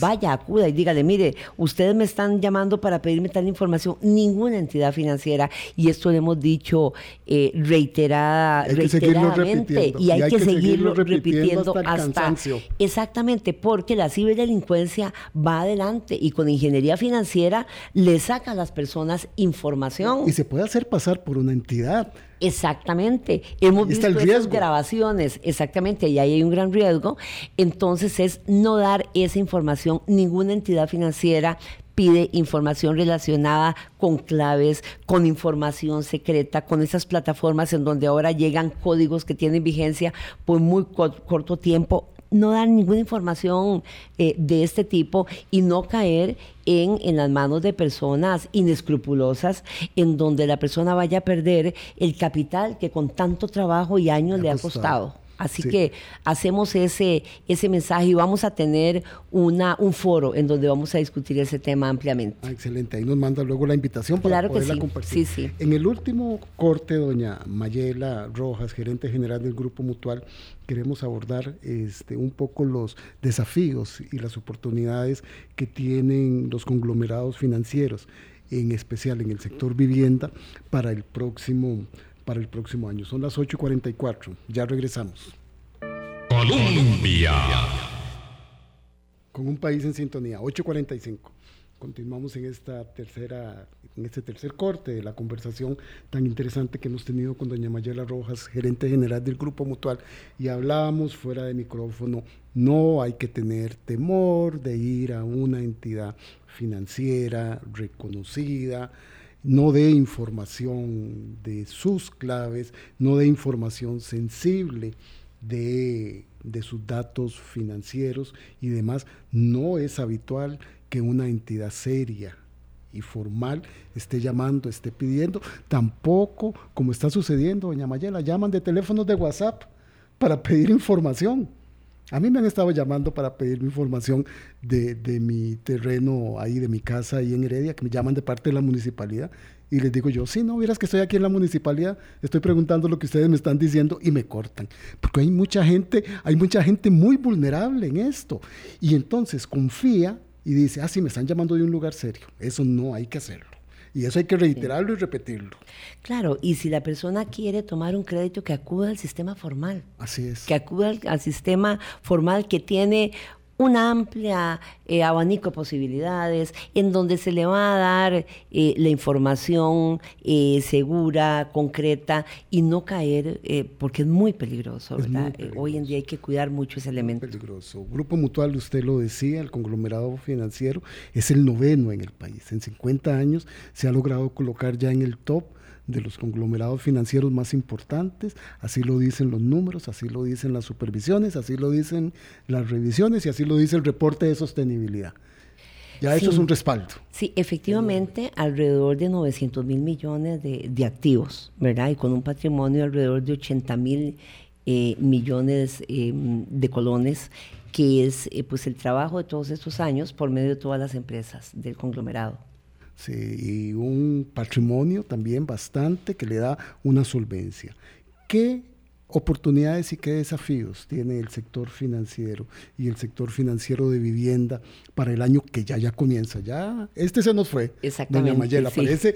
Vaya, acuda y dígale, mire, ustedes me están llamando para pedirme tal información. Ninguna entidad financiera, y esto lo hemos dicho eh, reiterada, reiteradamente, y hay, que, seguirlo, repitiendo, hasta, Exactamente, porque la ciberdelincuencia va adelante y con ingeniería financiera le saca a las personas información. Y se puede hacer pasar por una entidad. Exactamente. Hemos visto esas grabaciones, exactamente, y ahí hay un gran riesgo. Entonces es no dar esa información. Ninguna entidad financiera pide información relacionada con claves, con información secreta, con esas plataformas en donde ahora llegan códigos que tienen vigencia por muy corto tiempo no dar ninguna información eh, de este tipo y no caer en, en, las manos de personas inescrupulosas, en donde la persona vaya a perder el capital que con tanto trabajo y años le ha costado. Así que hacemos ese, ese mensaje y vamos a tener una, un foro en donde vamos a discutir ese tema ampliamente. Ah, excelente, ahí nos manda luego la invitación para claro poderla que sí. compartir. Sí, sí. En el último corte, doña Mayela Rojas, gerente general del Grupo Mutual, queremos abordar este, un poco los desafíos y las oportunidades que tienen los conglomerados financieros, en especial en el sector vivienda, para el próximo para el próximo año. Son las 8.44. Ya regresamos. Colombia. Con un país en sintonía. 8.45. Continuamos en esta tercera, en este tercer corte de la conversación tan interesante que hemos tenido con doña Mayela Rojas, gerente general del Grupo Mutual, y hablábamos fuera de micrófono, no hay que tener temor de ir a una entidad financiera reconocida, no dé información de sus claves, no dé información sensible de, sus datos financieros y demás. No es habitual que una entidad seria y formal esté llamando, esté pidiendo. Tampoco, como está sucediendo, doña Mayela, llaman de teléfonos de WhatsApp para pedir información. A mí me han estado llamando para pedir información de, mi terreno ahí, de mi casa ahí en Heredia, que me llaman de parte de la municipalidad. Y les digo yo, sí, no, vieras que estoy aquí en la municipalidad, estoy preguntando lo que ustedes me están diciendo y me cortan. Porque hay mucha gente, hay mucha gente muy vulnerable en esto. Y entonces confía y dice, ah, sí, me están llamando de un lugar serio. Eso no hay que hacerlo. Y eso hay que reiterarlo y repetirlo. Claro, y si la persona quiere tomar un crédito, que acuda al sistema formal. Así es. Que acuda al, sistema formal que tiene una amplia eh, abanico de posibilidades en donde se le va a dar eh, la información eh, segura, concreta y no caer, porque es muy peligroso, ¿verdad? hoy en día hay que cuidar mucho ese elemento. peligroso. Grupo Mutual, usted lo decía, el conglomerado financiero es el noveno en el país. En 50 años se ha logrado colocar ya en el top de los conglomerados financieros más importantes, así lo dicen los números, así lo dicen las supervisiones, así lo dicen las revisiones y así lo dice el reporte de sostenibilidad. Ya eso es un respaldo. Sí, efectivamente, alrededor de 900 mil millones de, activos, ¿verdad? Y con un patrimonio de alrededor de 80 mil eh, millones eh, de colones, que es eh, pues el trabajo de todos estos años por medio de todas las empresas del conglomerado. Sí, y un patrimonio también bastante que le da una solvencia. ¿Qué oportunidades y qué desafíos tiene el sector financiero y el sector financiero de vivienda para el año que ya ya comienza? Ya, este se nos fue. Exactamente. Doña Mayela, parece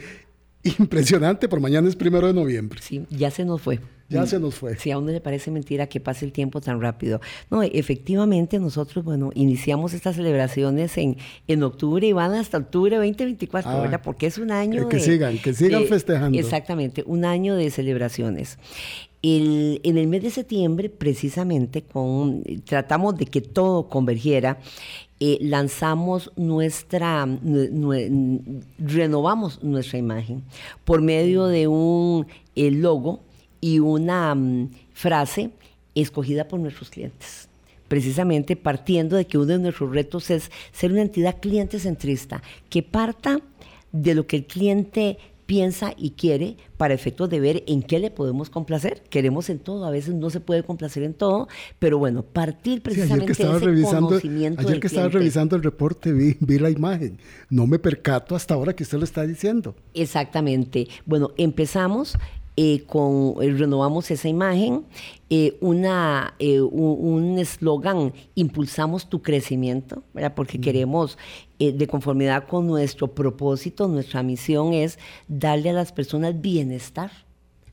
impresionante, por mañana es primero de noviembre. Sí, ya se nos fue. Ya se nos fue. Sí, a uno le parece mentira que pase el tiempo tan rápido. No, efectivamente nosotros, bueno, iniciamos estas celebraciones en, en octubre y van hasta octubre 2024, ah, ¿verdad? Porque es un año que, que sigan, que sigan festejando. Exactamente, un año de celebraciones. El, en el mes de septiembre, precisamente, con, tratamos de que todo convergiera eh, lanzamos nuestra, renovamos nuestra imagen por medio de un eh, logo y una mm, frase escogida por nuestros clientes. Precisamente partiendo de que uno de nuestros retos es ser una entidad cliente centrista, que parta de lo que el cliente piensa y quiere para efectos de ver en qué le podemos complacer. Queremos en todo, a veces no se puede complacer en todo, pero bueno, partir precisamente de ese revisando, conocimiento Ayer que estaba revisando el reporte vi, vi la imagen. No me percato hasta ahora que usted lo está diciendo. Exactamente. Bueno, empezamos eh, con, eh, renovamos esa imagen, eh, una, un eslogan, impulsamos tu crecimiento, porque queremos, de conformidad con nuestro propósito, nuestra misión es darle a las personas bienestar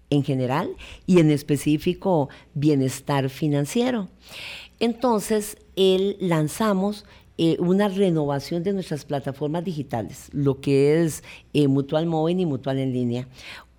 en general y en específico bienestar financiero. Entonces, el, lanzamos una renovación de nuestras plataformas digitales, lo que es Mutual Móvil y Mutual en línea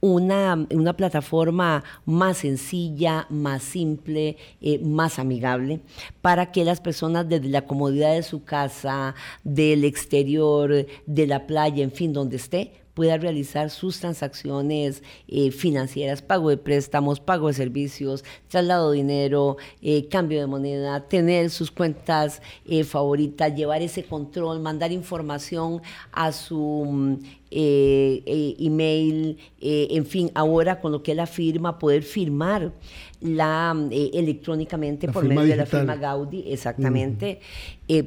una, una plataforma más sencilla, más simple, eh, más amigable, para que las personas desde la comodidad de su casa, del exterior, de la playa, en fin, donde esté, pueda realizar sus transacciones eh, financieras, pago de préstamos, pago de servicios, traslado de dinero, eh, cambio de moneda, tener sus cuentas eh, favoritas, llevar ese control, mandar información a su mm, email, en fin, ahora con lo que es la firma, poder firmar la electrónicamente por medio de la firma Gaudi, exactamente,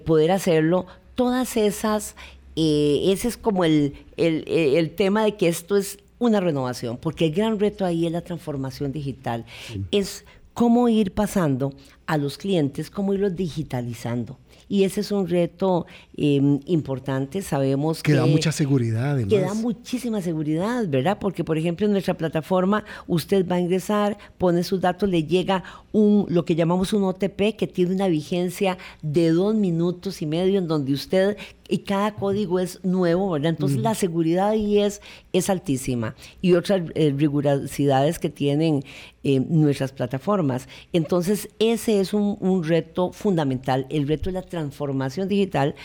poder hacerlo, todas esas eh, ese es como el, el, tema de que esto es una renovación, porque el gran reto ahí es la transformación digital. Es cómo ir pasando a los clientes, cómo irlos digitalizando. Y ese es un reto em, importante. Sabemos que, que, da mucha seguridad, además. Que da muchísima seguridad, ¿verdad? Porque, por ejemplo, en nuestra plataforma, usted va a ingresar, pone sus datos, le llega un, lo que llamamos un OTP, que tiene una vigencia de dos minutos y medio, en donde usted y cada código es nuevo, ¿verdad? Entonces la seguridad ahí es, es altísima y otras eh, rigurosidades que tienen eh, nuestras plataformas. Entonces ese es un, un reto fundamental, el reto de la transformación digital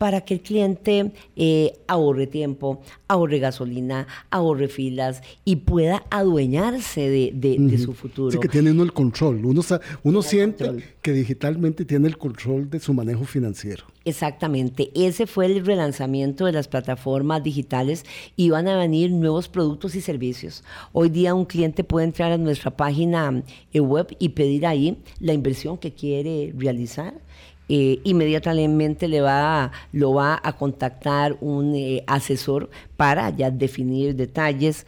para que el cliente eh, ahorre tiempo, ahorre gasolina, ahorre filas y pueda adueñarse de, su futuro. Sí, que tiene uno el control. Uno, uno siente que digitalmente tiene el control de su manejo financiero. Exactamente, ese fue el relanzamiento de las plataformas digitales y van a venir nuevos productos y servicios. Hoy día un cliente puede entrar a nuestra página eh, web y pedir ahí la inversión que quiere realizar eh, inmediatamente le va, lo va a contactar un eh, asesor para ya definir detalles.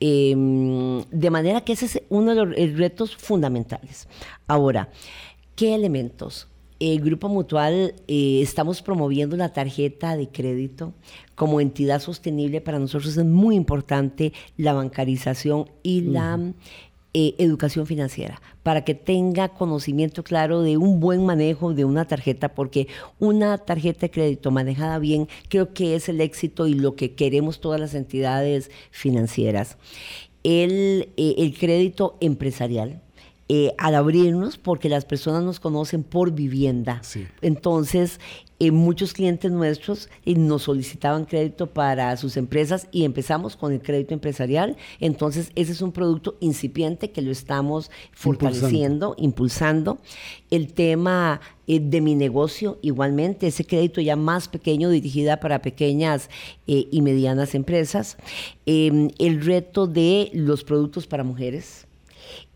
Em, de manera que ese es uno de los retos fundamentales. Ahora, ¿qué elementos? El Grupo Mutual eh, estamos promoviendo la tarjeta de crédito como entidad sostenible. Para nosotros es muy importante la bancarización y la eh, educación financiera, para que tenga conocimiento claro de un buen manejo de una tarjeta, porque una tarjeta de crédito manejada bien creo que es el éxito y lo que queremos todas las entidades financieras. El, eh, el crédito empresarial, eh, al abrirnos, porque las personas nos conocen por vivienda. Entonces, eh, muchos clientes nuestros eh, nos solicitaban crédito para sus empresas y empezamos con el crédito empresarial. Entonces, ese es un producto incipiente que lo estamos fortaleciendo, impulsando. El tema de mi negocio, igualmente, ese crédito ya más pequeño, dirigida para pequeñas y medianas empresas. Em, el reto de los productos para mujeres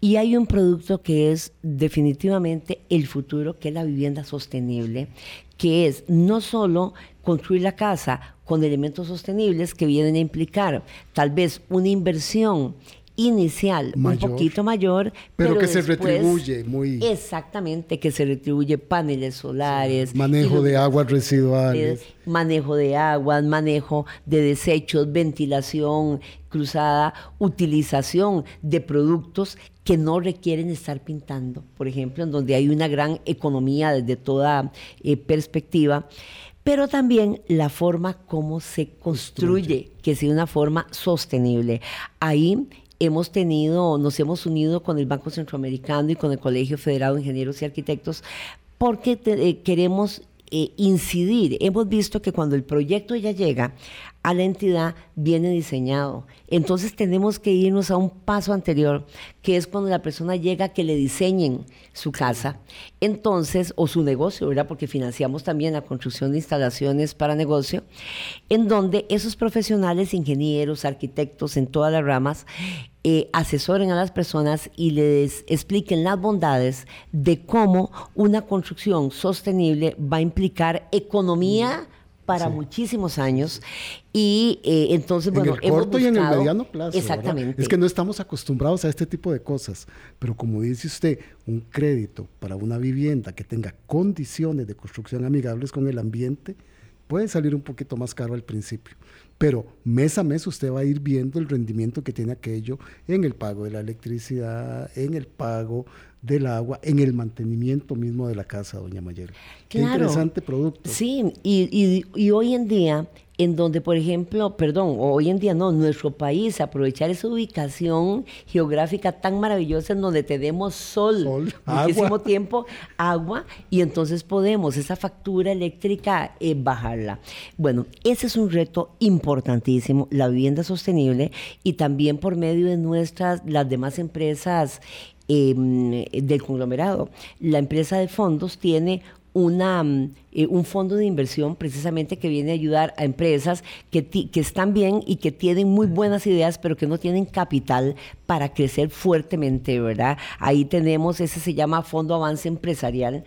y hay un producto que es definitivamente el futuro, que es la vivienda sostenible, que es no solo construir la casa con elementos sostenibles que vienen a implicar tal vez una inversión inicial un poquito mayor, pero, que se retribuye muy exactamente que se retribuye paneles solares, manejo de aguas residuales, manejo de aguas, manejo de desechos, ventilación cruzada, utilización de productos que no requieren estar pintando, por ejemplo, en donde hay una gran economía desde toda eh, perspectiva pero también la forma como se construye, que sea una forma sostenible. Ahí hemos tenido, nos hemos unido con el Banco Centroamericano y con el Colegio Federado de Ingenieros y Arquitectos porque eh, queremos eh, incidir. Hemos visto que cuando el proyecto ya llega a la entidad, viene diseñado. Entonces tenemos que irnos a un paso anterior, que es cuando la persona llega a que le diseñen su casa, entonces, o su negocio, ¿verdad? Porque financiamos también la construcción de instalaciones para negocio, en donde esos profesionales, ingenieros, arquitectos en todas las ramas, eh, asesoren a las personas y les expliquen las bondades de cómo una construcción sostenible va a implicar economía para muchísimos años y eh, entonces bueno en el corto y en el mediano plazo exactamente. Es que no estamos acostumbrados a este tipo de cosas pero como dice usted un crédito para una vivienda que tenga condiciones de construcción amigables con el ambiente puede salir un poquito más caro al principio pero mes a mes usted va a ir viendo el rendimiento que tiene aquello en el pago de la electricidad, en el pago del agua, en el mantenimiento mismo de la casa, doña Mayela. Qué interesante producto. Sí, y, y hoy en día en donde, por ejemplo, perdón, hoy en día no, nuestro país, aprovechar esa ubicación geográfica tan maravillosa en donde tenemos sol, muchísimo tiempo, agua, y entonces podemos esa factura eléctrica eh, bajarla. Bueno, ese es un reto importantísimo, la vivienda sostenible, y también por medio de nuestras, las demás empresas em, del conglomerado. La empresa de fondos tiene una, mm, eh, un fondo de inversión precisamente que viene a ayudar a empresas que, que están bien y que tienen muy buenas ideas, pero que no tienen capital para crecer fuertemente, ¿verdad? Ahí tenemos, ese se llama Fondo Avance Empresarial.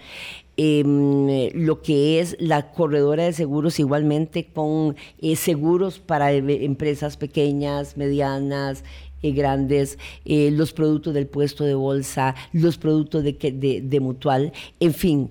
Em, lo que es la corredora de seguros igualmente con eh, seguros para eh, empresas pequeñas, medianas, grandes, los productos del puesto de bolsa, los productos de, de, de mutual, en fin.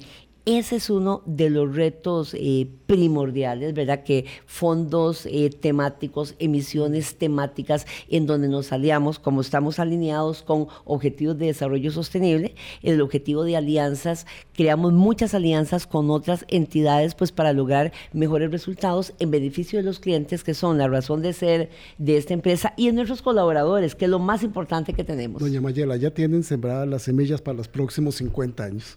Ese es uno de los retos eh, primordiales, ¿verdad? Que fondos eh, temáticos, emisiones temáticas, en donde nos aliamos, como estamos alineados con objetivos de desarrollo sostenible, el objetivo de alianzas, creamos muchas alianzas con otras entidades, pues para lograr mejores resultados en beneficio de los clientes, que son la razón de ser de esta empresa, y en nuestros colaboradores, que es lo más importante que tenemos. Doña Mayela, ya tienen sembradas las semillas para los próximos 50 años.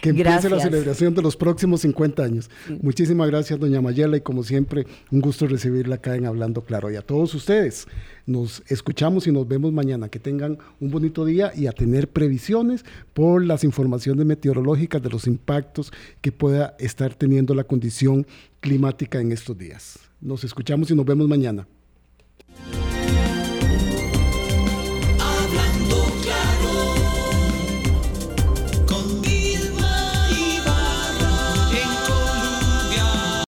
Que empiece la celebración de los próximos 50 años. Muchísimas gracias, doña Mayela, y como siempre, un gusto recibirla acá en Hablando Claro. Y a todos ustedes, nos escuchamos y nos vemos mañana. Que tengan un bonito día y a tener previsiones por las informaciones meteorológicas de los impactos que pueda estar teniendo la condición climática en estos días. Nos escuchamos y nos vemos mañana.